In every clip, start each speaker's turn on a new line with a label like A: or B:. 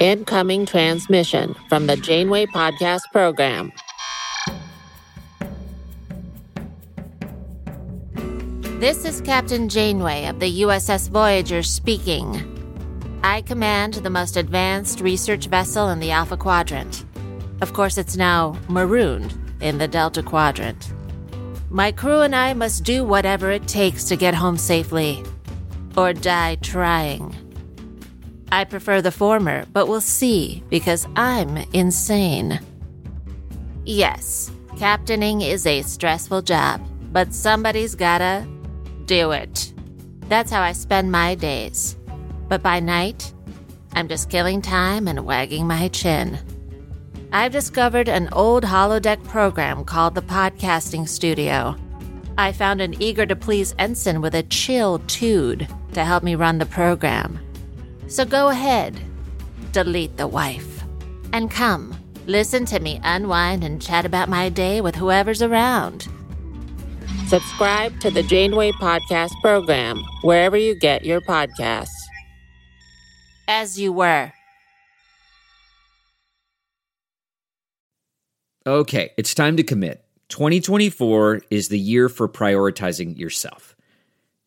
A: Incoming transmission from the Janeway Podcast Program. This is Captain Janeway of the USS Voyager speaking. I command the most advanced research vessel in the Alpha Quadrant. Of course, it's now marooned in the Delta Quadrant. My crew and I must do whatever it takes to get home safely, or die trying. I prefer the former, but we'll see because I'm insane. Yes, captaining is a stressful job, but somebody's gotta do it. That's how I spend my days. But by night, I'm just killing time and wagging my chin. I've discovered an old holodeck program called the Podcasting Studio. I found an eager to please ensign with a chill tude to help me run the program. So go ahead, delete the wife, and come, listen to me unwind and chat about my day with whoever's around. Subscribe to the Janeway Podcast program wherever you get your podcasts. As you were.
B: Okay, it's time to commit. 2024 is the year for prioritizing yourself.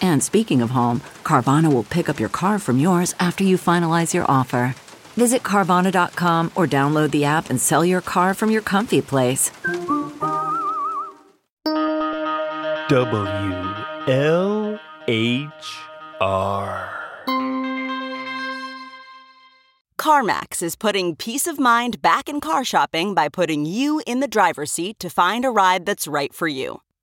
C: And speaking of home, Carvana will pick up your car from yours after you finalize your offer. Visit Carvana.com or download the app and sell your car from your comfy place.
D: W L H R.
E: CarMax is putting peace of mind back in car shopping by putting you in the driver's seat to find a ride that's right for you.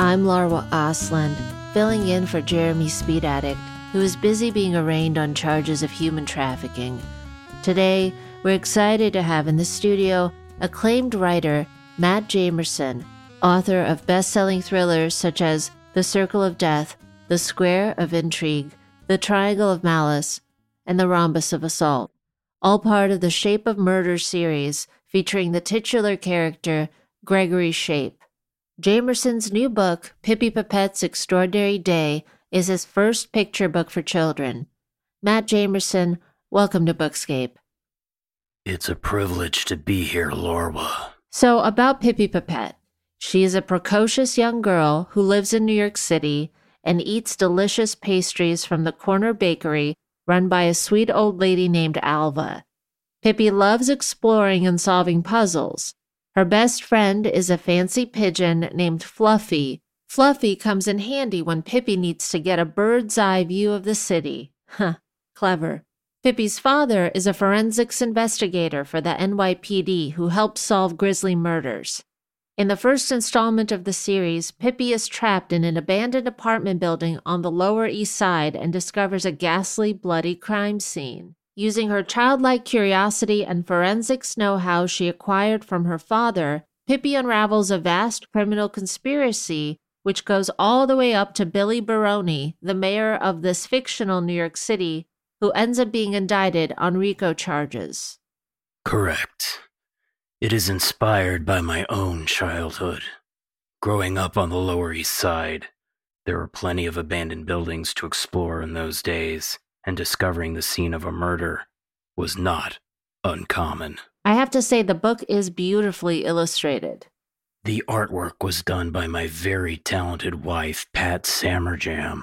A: I'm Larwa Ostland, filling in for Jeremy Speed Addict, who is busy being arraigned on charges of human trafficking. Today, we're excited to have in the studio acclaimed writer Matt Jamerson, author of best selling thrillers such as The Circle of Death, The Square of Intrigue, The Triangle of Malice, and The Rhombus of Assault, all part of the Shape of Murder series featuring the titular character Gregory Shape. Jamerson's new book, Pippi Papette's Extraordinary Day, is his first picture book for children. Matt Jamerson, welcome to Bookscape.
D: It's a privilege to be here, Larwa.
A: So, about Pippi Papette. She is a precocious young girl who lives in New York City and eats delicious pastries from the corner bakery run by a sweet old lady named Alva. Pippi loves exploring and solving puzzles. Her best friend is a fancy pigeon named Fluffy. Fluffy comes in handy when Pippi needs to get a bird's eye view of the city. Huh, clever. Pippi's father is a forensics investigator for the NYPD who helped solve grisly murders. In the first installment of the series, Pippi is trapped in an abandoned apartment building on the Lower East Side and discovers a ghastly, bloody crime scene. Using her childlike curiosity and forensics know how she acquired from her father, Pippi unravels a vast criminal conspiracy which goes all the way up to Billy Baroni, the mayor of this fictional New York City, who ends up being indicted on RICO charges.
D: Correct. It is inspired by my own childhood. Growing up on the Lower East Side, there were plenty of abandoned buildings to explore in those days, and discovering the scene of a murder was not uncommon.
A: I have to say, the book is beautifully illustrated.
D: The artwork was done by my very talented wife, Pat Samerjam.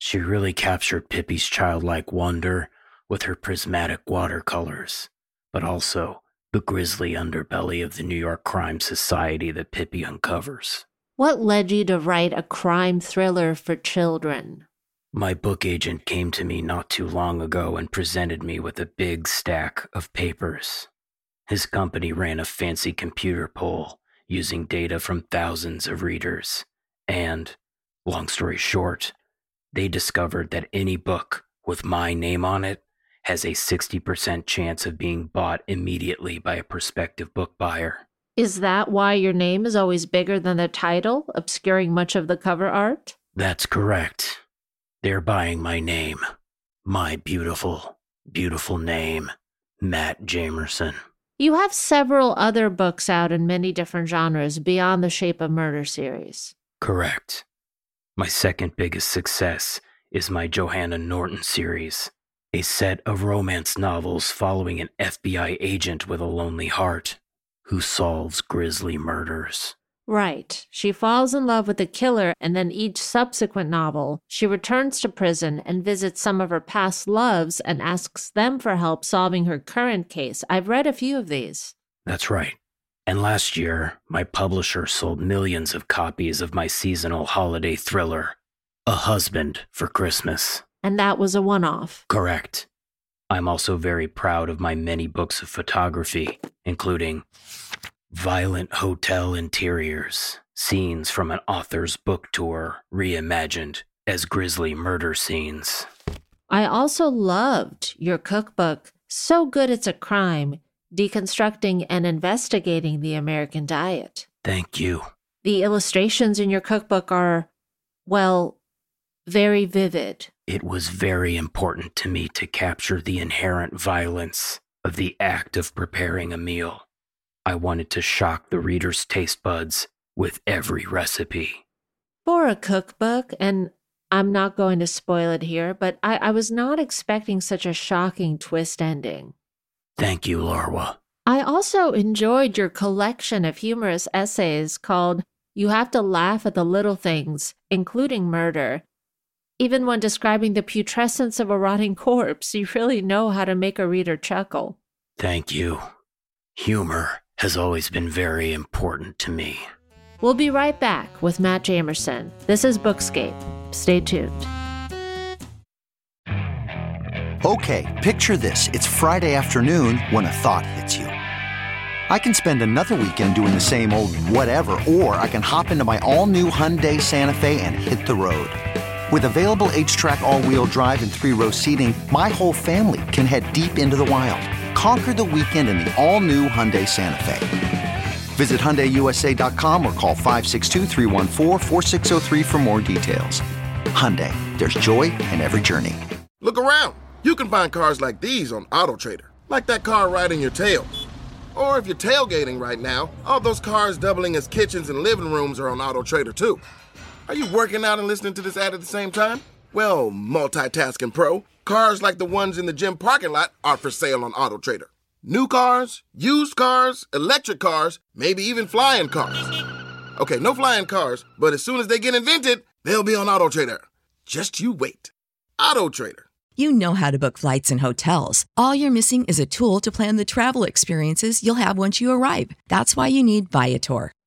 D: She really captured Pippi's childlike wonder with her prismatic watercolors, but also the grisly underbelly of the New York crime society that Pippi uncovers.
A: What led you to write a crime thriller for children?
D: My book agent came to me not too long ago and presented me with a big stack of papers. His company ran a fancy computer poll using data from thousands of readers. And, long story short, they discovered that any book with my name on it has a 60% chance of being bought immediately by a prospective book buyer.
A: Is that why your name is always bigger than the title, obscuring much of the cover art?
D: That's correct. They're buying my name. My beautiful, beautiful name, Matt Jamerson.
A: You have several other books out in many different genres beyond the Shape of Murder series.
D: Correct. My second biggest success is my Johanna Norton series, a set of romance novels following an FBI agent with a lonely heart who solves grisly murders.
A: Right. She falls in love with the killer, and then each subsequent novel, she returns to prison and visits some of her past loves and asks them for help solving her current case. I've read a few of these.
D: That's right. And last year, my publisher sold millions of copies of my seasonal holiday thriller, A Husband for Christmas.
A: And that was a one off.
D: Correct. I'm also very proud of my many books of photography, including Violent Hotel Interiors, scenes from an author's book tour reimagined as grisly murder scenes.
A: I also loved your cookbook, So Good It's a Crime, deconstructing and investigating the American diet.
D: Thank you.
A: The illustrations in your cookbook are, well, very vivid.
D: It was very important to me to capture the inherent violence of the act of preparing a meal. I wanted to shock the reader's taste buds with every recipe.
A: For a cookbook, and I'm not going to spoil it here, but I, I was not expecting such a shocking twist ending.
D: Thank you, Larwa.
A: I also enjoyed your collection of humorous essays called You Have to Laugh at the Little Things, including Murder. Even when describing the putrescence of a rotting corpse, you really know how to make a reader chuckle.
D: Thank you. Humor has always been very important to me.
A: We'll be right back with Matt Jamerson. This is Bookscape. Stay tuned.
F: Okay, picture this. It's Friday afternoon when a thought hits you. I can spend another weekend doing the same old whatever, or I can hop into my all new Hyundai Santa Fe and hit the road. With available HTRAC, all wheel drive, and three row seating, my whole family can head deep into the wild. Conquer the weekend in the all new Hyundai Santa Fe. Visit HyundaiUSA.com or call 562 for more details. Hyundai, there's joy in every journey.
G: Look around. You can find cars like these on AutoTrader, like that car riding your tail. Or if you're tailgating right now, all those cars doubling as kitchens and living rooms are on AutoTrader too. Are you working out and listening to this ad at the same time? Well, multitasking pro, cars like the ones in the gym parking lot are for sale on AutoTrader. New cars, used cars, electric cars, maybe even flying cars. Okay, no flying cars, but as soon as they get invented, They'll be on AutoTrader. Just you wait. AutoTrader.
H: You know how to book flights and hotels. All you're missing is a tool to plan the travel experiences you'll have once you arrive. That's why you need Viator.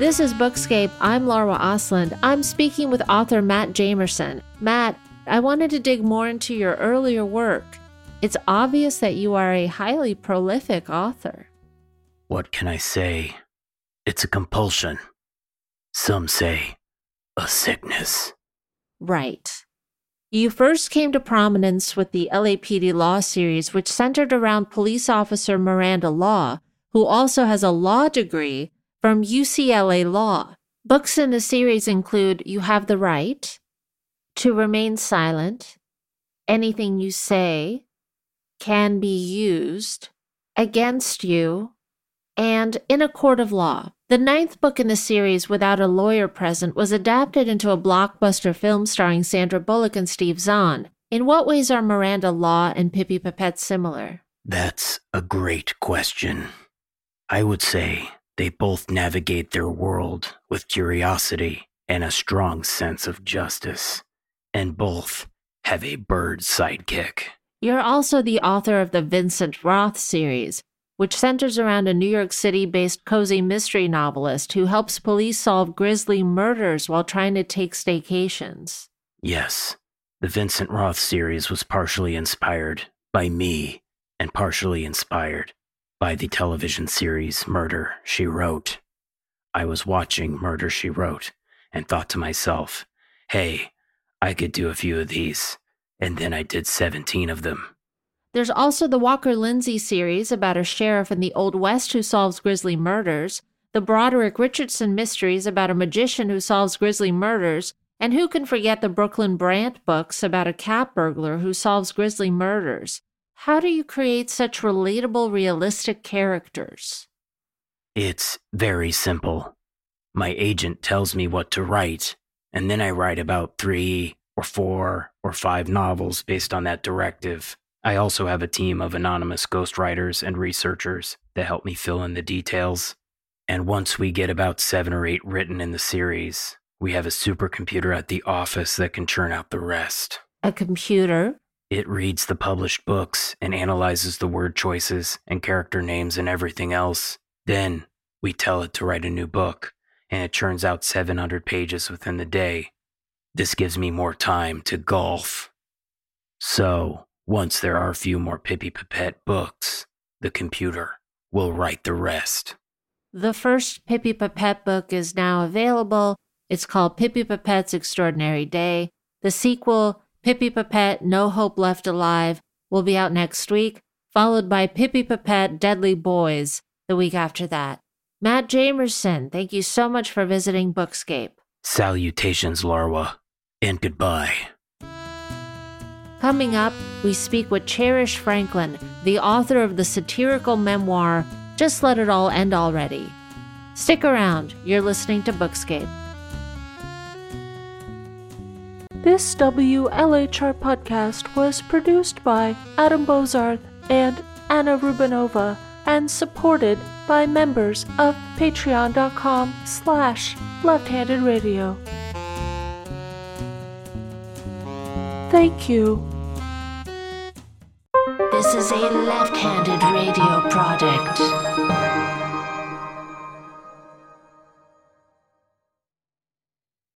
A: This is Bookscape. I'm Larwa Ostland. I'm speaking with author Matt Jamerson. Matt, I wanted to dig more into your earlier work. It's obvious that you are a highly prolific author.
D: What can I say? It's a compulsion. Some say a sickness.
A: Right. You first came to prominence with the LAPD Law series, which centered around police officer Miranda Law, who also has a law degree from UCLA Law. Books in the series include You Have the Right, To Remain Silent, Anything You Say, Can Be Used, Against You, and In a Court of Law. The ninth book in the series, Without a Lawyer Present, was adapted into a blockbuster film starring Sandra Bullock and Steve Zahn. In what ways are Miranda Law and Pippi Papet similar?
D: That's a great question. I would say they both navigate their world with curiosity and a strong sense of justice, and both have a bird sidekick.
A: You're also the author of the Vincent Roth series, which centers around a New York City based cozy mystery novelist who helps police solve grisly murders while trying to take staycations.
D: Yes, the Vincent Roth series was partially inspired by me and partially inspired by the television series Murder, She Wrote. I was watching Murder, She Wrote and thought to myself, hey, I could do a few of these. And then I did 17 of them.
A: There's also the Walker Lindsay series about a sheriff in the Old West who solves grisly murders, the Broderick Richardson mysteries about a magician who solves grisly murders, and who can forget the Brooklyn Brant books about a cat burglar who solves grisly murders? How do you create such relatable, realistic characters?
D: It's very simple. My agent tells me what to write, and then I write about three or four or five novels based on that directive. I also have a team of anonymous ghostwriters and researchers that help me fill in the details. And once we get about seven or eight written in the series, we have a supercomputer at the office that can churn out the rest.
A: A computer?
D: It reads the published books and analyzes the word choices and character names and everything else. Then we tell it to write a new book, and it churns out 700 pages within the day. This gives me more time to golf. So, once there are a few more Pippi Papet books, the computer will write the rest.
A: The first Pippi Papet book is now available. It's called Pippi Papet's Extraordinary Day. The sequel Pippi Papet, No Hope Left Alive will be out next week, followed by Pippi Papet, Deadly Boys the week after that. Matt Jamerson, thank you so much for visiting Bookscape.
D: Salutations, Larwa, and goodbye.
A: Coming up, we speak with Cherish Franklin, the author of the satirical memoir, Just Let It All End Already. Stick around, you're listening to Bookscape.
I: This WLHR podcast was produced by Adam Bozarth and Anna Rubanova and supported by members of patreon.com slash left-handed radio. Thank you.
J: This is a left-handed radio product.